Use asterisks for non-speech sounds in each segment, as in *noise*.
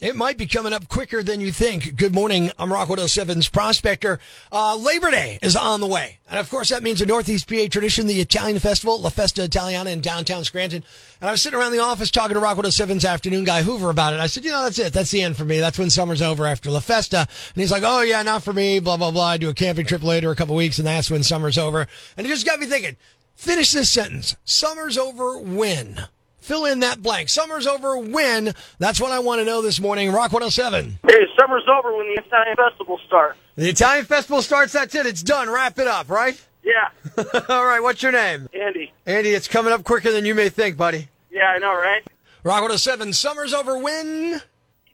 It might be coming up quicker than you think. Good morning. I'm Rock 107's prospector. Uh, Labor Day is on the way. And of course, that means a Northeast PA tradition, the Italian festival, La Festa Italiana in downtown Scranton. And I was sitting around the office talking to Rock 107's afternoon guy Hoover about it. I said, you know, that's it. That's the end for me. That's when summer's over after La Festa. And he's like, oh yeah, not for me. Blah, blah, blah. I do a camping trip later, a couple weeks, and that's when summer's over. And it just got me thinking, finish this sentence. Summer's over when? Fill in that blank. Summer's over when? That's what I want to know this morning. Rock 107. Hey, summer's over when the Italian festival starts. The Italian festival starts. That's it. It's done. Wrap it up, right? Yeah, *laughs* All right. What's your name? Andy. Andy, it's coming up quicker than you may think, buddy. Yeah, I know, right? Rock 107. Summer's over when?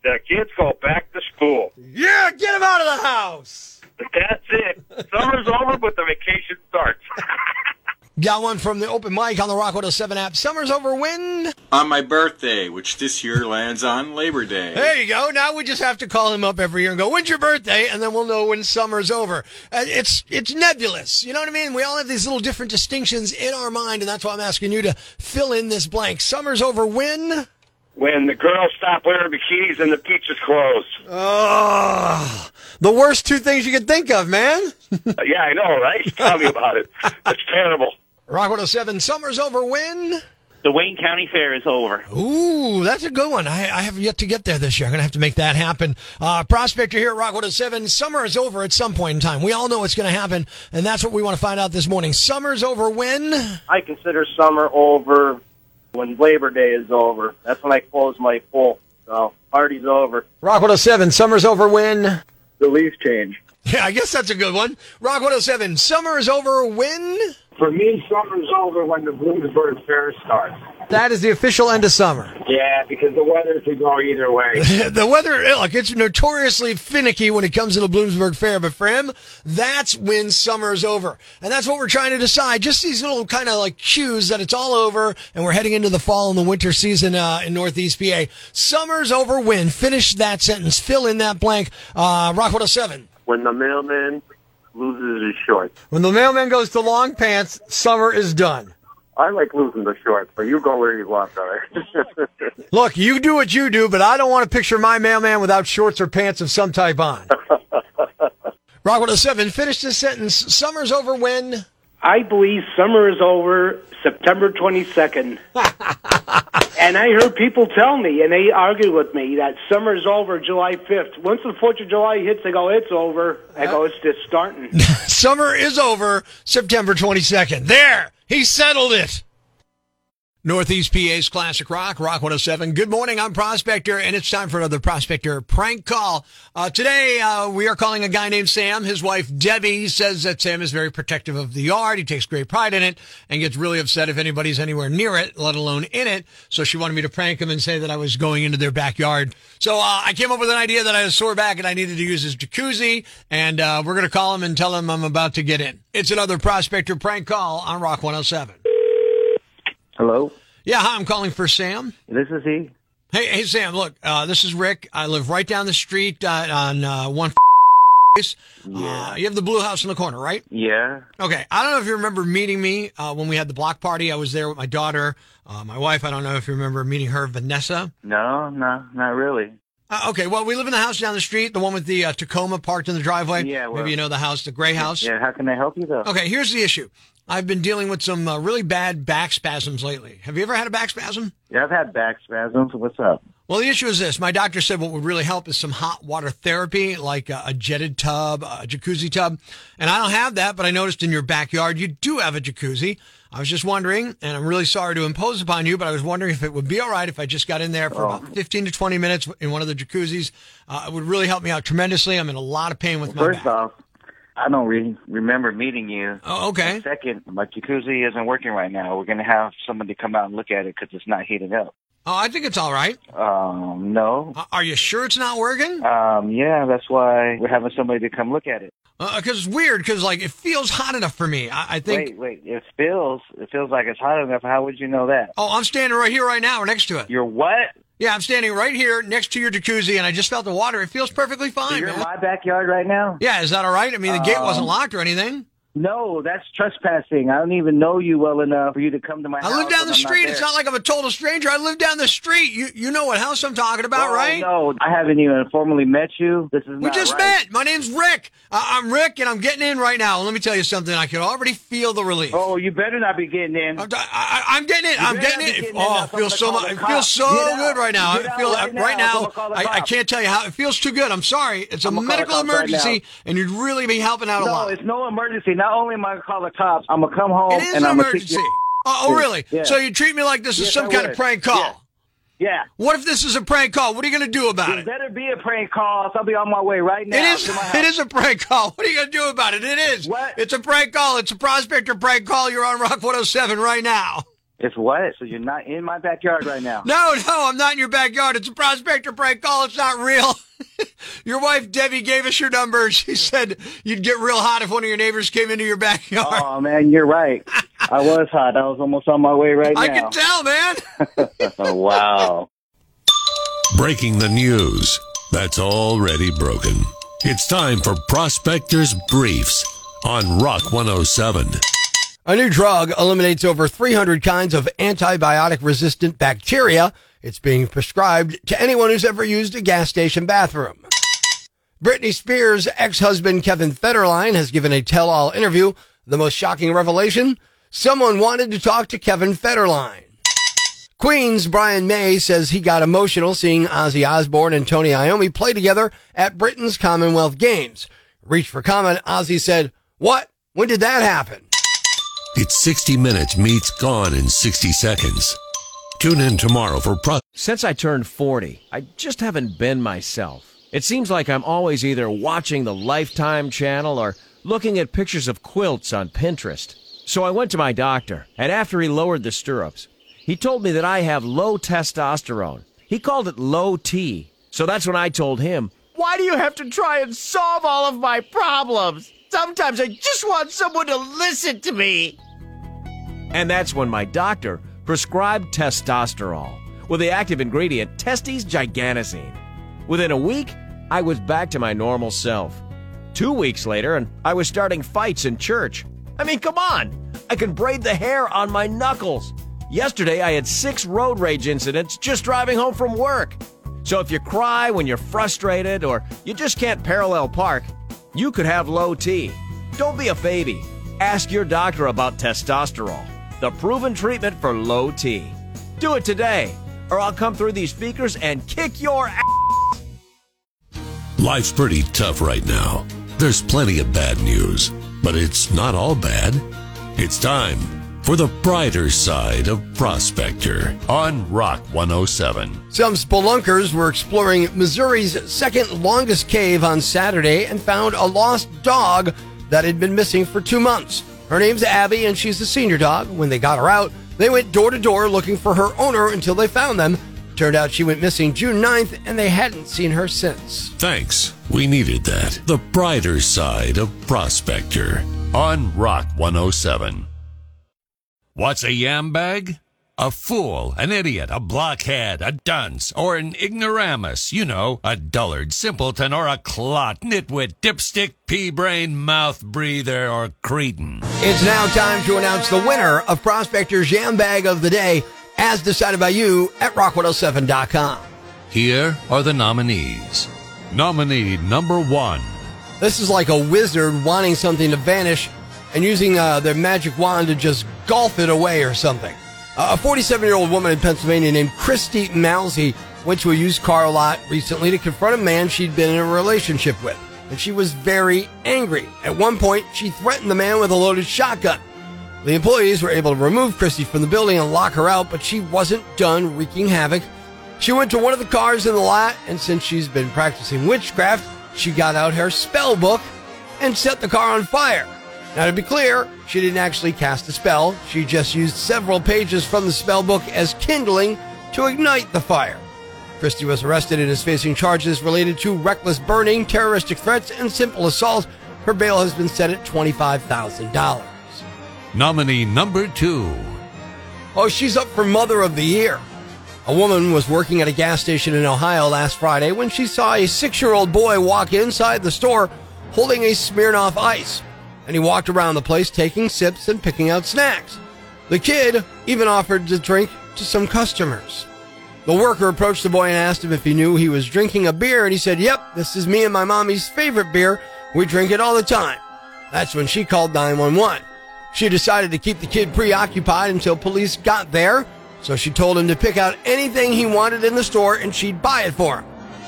The kids go back to school. Yeah, get them out of the house. That's it. *laughs* Summer's over, but the vacation starts. *laughs* Got one from the open mic on the Rock 107 app. Summer's over when? on my birthday, which this year lands on Labor Day. There you go. Now we just have to call him up every year and go, "When's your birthday?" And then we'll know when summer's over. Uh, it's it's nebulous. You know what I mean? We all have these little different distinctions in our mind, and that's why I'm asking you to fill in this blank. Summer's over when? when the girls stop wearing bikinis and the beach is closed. Oh, the worst two things you could think of, man. *laughs* Yeah, I know, right? Tell me *laughs* about it. It's terrible. Rock 107. Summer's over when? The Wayne County Fair is over. Ooh, that's a good one. I, I have yet to get there this year. I'm going to have to make that happen. Uh, Prospector here at Rock 107. Summer is over at some point in time. We all know it's going to happen, and that's what we want to find out this morning. Summer's over when? I consider summer over when Labor Day is over. That's when I close my pool. So, party's over. Rock 107. Summer's over when? The leaves change. Yeah, I guess that's a good one. Rock 107. Summer is over when? For me, summer's over when the Bloomsburg Fair starts. That is the official end of summer. Yeah, because the weather could go either way. *laughs* the weather, look, it's notoriously finicky when it comes to the Bloomsburg Fair, but for him, that's when summer's over. And that's what we're trying to decide. Just these little kind of like cues that it's all over and we're heading into the fall and the winter season uh, in Northeast PA. Summer's over when? Finish that sentence. Fill in that blank. Uh, Rock 107. When the mailman loses his shorts. When the mailman goes to long pants, summer is done. I like losing the shorts, but you go where you want, all right? *laughs* *laughs* Look, you do what you do, but I don't want to picture my mailman without shorts or pants of some type on. *laughs* Rock 107, finish this sentence. Summer's over when? I believe summer is over September 22nd. And I heard people tell me, and they argue with me, that summer is over July 5th. Once the 4th of July hits, they go, it's over. I go, it's just starting. *laughs* Summer is over September 22nd. There! He settled it! Northeast PA's Classic Rock, Rock 107. Good morning, I'm Prospector, and it's time for another Prospector prank call. Uh, today, uh, we are calling a guy named Sam. His wife, Debbie, says that Sam is very protective of the yard. He takes great pride in it and gets really upset if anybody's anywhere near it, let alone in it. So she wanted me to prank him and say that I was going into their backyard. So uh, I came up with an idea that I had a sore back and I needed to use his jacuzzi, and uh, we're going to call him and tell him I'm about to get in. It's another Prospector prank call on Rock 107. Hello? Yeah, hi, I'm calling for Sam. This is he. Hey, hey, Sam. Look, uh, this is Rick. I live right down the street uh, on uh, one. Uh, you have the blue house in the corner, right? Yeah. Okay. I don't know if you remember meeting me uh, when we had the block party. I was there with my daughter, uh, my wife. I don't know if you remember meeting her, Vanessa. No, no, not really. Uh, okay. Well, we live in the house down the street, the one with the uh, Tacoma parked in the driveway. Yeah, well- Maybe you know the house, the gray house. Yeah, how can I help you, though? Okay. Here's the issue. I've been dealing with some uh, really bad back spasms lately. Have you ever had a back spasm? Yeah, I've had back spasms. What's up? Well, the issue is this. My doctor said what would really help is some hot water therapy, like a, a jetted tub, a jacuzzi tub. And I don't have that, but I noticed in your backyard you do have a jacuzzi. I was just wondering, and I'm really sorry to impose upon you, but I was wondering if it would be all right if I just got in there for about 15 to 20 minutes in one of the jacuzzis. Uh, it would really help me out tremendously. I'm in a lot of pain with my First back. off, I don't re- remember meeting you. Oh, okay. Second, my jacuzzi isn't working right now. We're going to have somebody come out and look at it because it's not heating up. Oh, I think it's all right. Um, no. Uh, Are you sure it's not working? Um, yeah, that's why we're having somebody to come look at it. Because it's weird. Because like it feels hot enough for me. I, I think. Wait, wait. It feels, it feels like it's hot enough. How would you know that? Oh, I'm standing right here, right now, next to it. You're what? Yeah, I'm standing right here next to your jacuzzi, and I just felt the water. It feels perfectly So fine, you're in my backyard right now? Yeah, is that all right? I mean, the gate wasn't Um, locked or anything. No, that's trespassing. I don't even know you well enough for you to come to my I house. I live down the street. there. It's not like I'm a total stranger. I live down the street. You you know what house I'm talking about, Oh, right? No, I haven't even formally met you. This is We not just right. met. My name's Rick. Uh, I'm Rick, and I'm getting in right now. Let me tell you something. I can already feel the relief. Oh, you better not be getting in. I'm, I, I'm getting it. I'm getting not getting in. oh, feels so much. It feels so good right now. I feel right now. right now. gonna call the I, I can't tell you how it feels too good. I'm sorry. It's a I'm gonna call the medical right emergency, and you'd really be helping out a lot. No, it's no emergency. Not only am I gonna call the cops, I'm gonna come home It is and an I'm gonna emergency. You- Oh, oh, really? Yeah. So you treat me like this is Yes, some I kind of prank call? Yeah. What if this is a prank call? What are you going to do about There it? better be a prank call. I'll be on my way right now. It is. to my *laughs* house. It is a prank call. What are you going to do about it? It is. What? It's a prank call. It's a prospector prank call. You're on Rock 107 right now. It's what? So you're not in my backyard right now? No, no, I'm not in your backyard. It's a prospector prank call. It's not real. *laughs* your wife Debbie gave us your number. *laughs* She said you'd get real hot if one of your neighbors came into your backyard. Oh man, you're right. I was hot. I was almost on my way right now. I can tell, man. *laughs* oh wow. Breaking the news that's already broken. It's time for Prospectors Briefs on Rock 107. A new drug eliminates over 300 kinds of antibiotic resistant bacteria. It's being prescribed to anyone who's ever used a gas station bathroom. Britney Spears' ex-husband Kevin Federline has given a tell-all interview. The most shocking revelation? Someone wanted to talk to Kevin Federline. Queen's Brian May says he got emotional seeing Ozzy Osbourne and Tony Iommi play together at Britain's Commonwealth Games. Reached for comment, Ozzy said, What? When did that happen? It's 60 Minutes meets Gone in 60 Seconds. Tune in tomorrow for Pro. Since I turned 40, I just haven't been myself. It seems like I'm always either watching the Lifetime channel or looking at pictures of quilts on Pinterest. So I went to my doctor, and after he lowered the stirrups, he told me that I have low testosterone. He called it low T. So that's when I told him, Why do you have to try and solve all of my problems? Sometimes I just want someone to listen to me. And that's when my doctor prescribed testosterone with the active ingredient Testes giganazine. Within a week, I was back to my normal self. Two weeks later, and I was starting fights in church. I mean, come on! I can braid the hair on my knuckles. Yesterday, I had six road rage incidents just driving home from work. So if you cry when you're frustrated or you just can't parallel park, you could have low T. Don't be a baby. Ask your doctor about testosterone, the proven treatment for low T. Do it today, or I'll come through these speakers and kick your ass. Life's pretty tough right now. There's plenty of bad news, but it's not all bad. It's time for the brighter side of Prospector on Rock 107. Some spelunkers were exploring Missouri's second longest cave on Saturday and found a lost dog that had been missing for two months. Her name's Abby and she's a senior dog. When they got her out, they went door to door looking for her owner until they found them. Turned out she went missing June 9th and they hadn't seen her since. Thanks. We needed that. The brighter side of Prospector on Rock 107. What's a yam bag? A fool, an idiot, a blockhead, a dunce, or an ignoramus. You know, a dullard, simpleton, or a clot, nitwit, dipstick, pea-brain, mouth breather, or cretin. It's now time to announce the winner of Prospector's Jam Bag of the Day, as decided by you at rock107.com. Here are the nominees. Nominee number one. This is like a wizard wanting something to vanish and using uh, their magic wand to just golf it away or something. Uh, a 47 year old woman in Pennsylvania named Christy Mousy went to a used car lot recently to confront a man she'd been in a relationship with. And she was very angry. At one point, she threatened the man with a loaded shotgun. The employees were able to remove Christy from the building and lock her out, but she wasn't done wreaking havoc. She went to one of the cars in the lot, and since she's been practicing witchcraft, she got out her spell book and set the car on fire. Now, to be clear, she didn't actually cast a spell. She just used several pages from the spell book as kindling to ignite the fire. Christie was arrested and is facing charges related to reckless burning, terroristic threats, and simple assault. Her bail has been set at $25,000. Nominee number two. Oh, she's up for Mother of the Year. A woman was working at a gas station in Ohio last Friday when she saw a six year old boy walk inside the store holding a Smirnoff Ice. and he walked around the place taking sips and picking out snacks. The kid even offered to drink to some customers. The worker approached the boy and asked him if he knew he was drinking a beer, and he said, Yep, this is me and my mommy's favorite beer. We drink it all the time. That's when she called 911. She decided to keep the kid preoccupied until police got there, so she told him to pick out anything he wanted in the store and she'd buy it for him.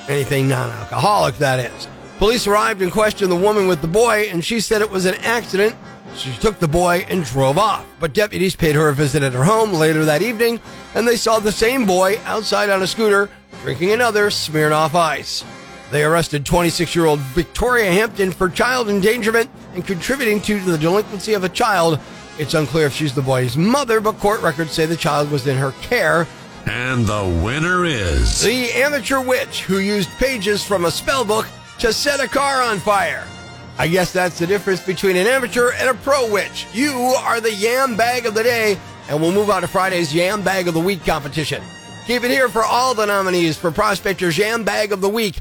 Anything non alcoholic, that is. Police arrived and questioned the woman with the boy, and she said it was an accident. She took the boy and drove off. But deputies paid her a visit at her home later that evening, and they saw the same boy outside on a scooter drinking another Smirnoff Ice. They arrested 26 year old Victoria Hampton for child endangerment and contributing to the delinquency of a child. It's unclear if she's the boy's mother, but court records say the child was in her care. And the winner is. The amateur witch who used pages from a spell book to set a car on fire. I guess that's the difference between an amateur and a pro witch. You are the yam bag of the day, and we'll move on to Friday's yam bag of the week competition. Keep it here for all the nominees for Prospector's Yam Bag of the Week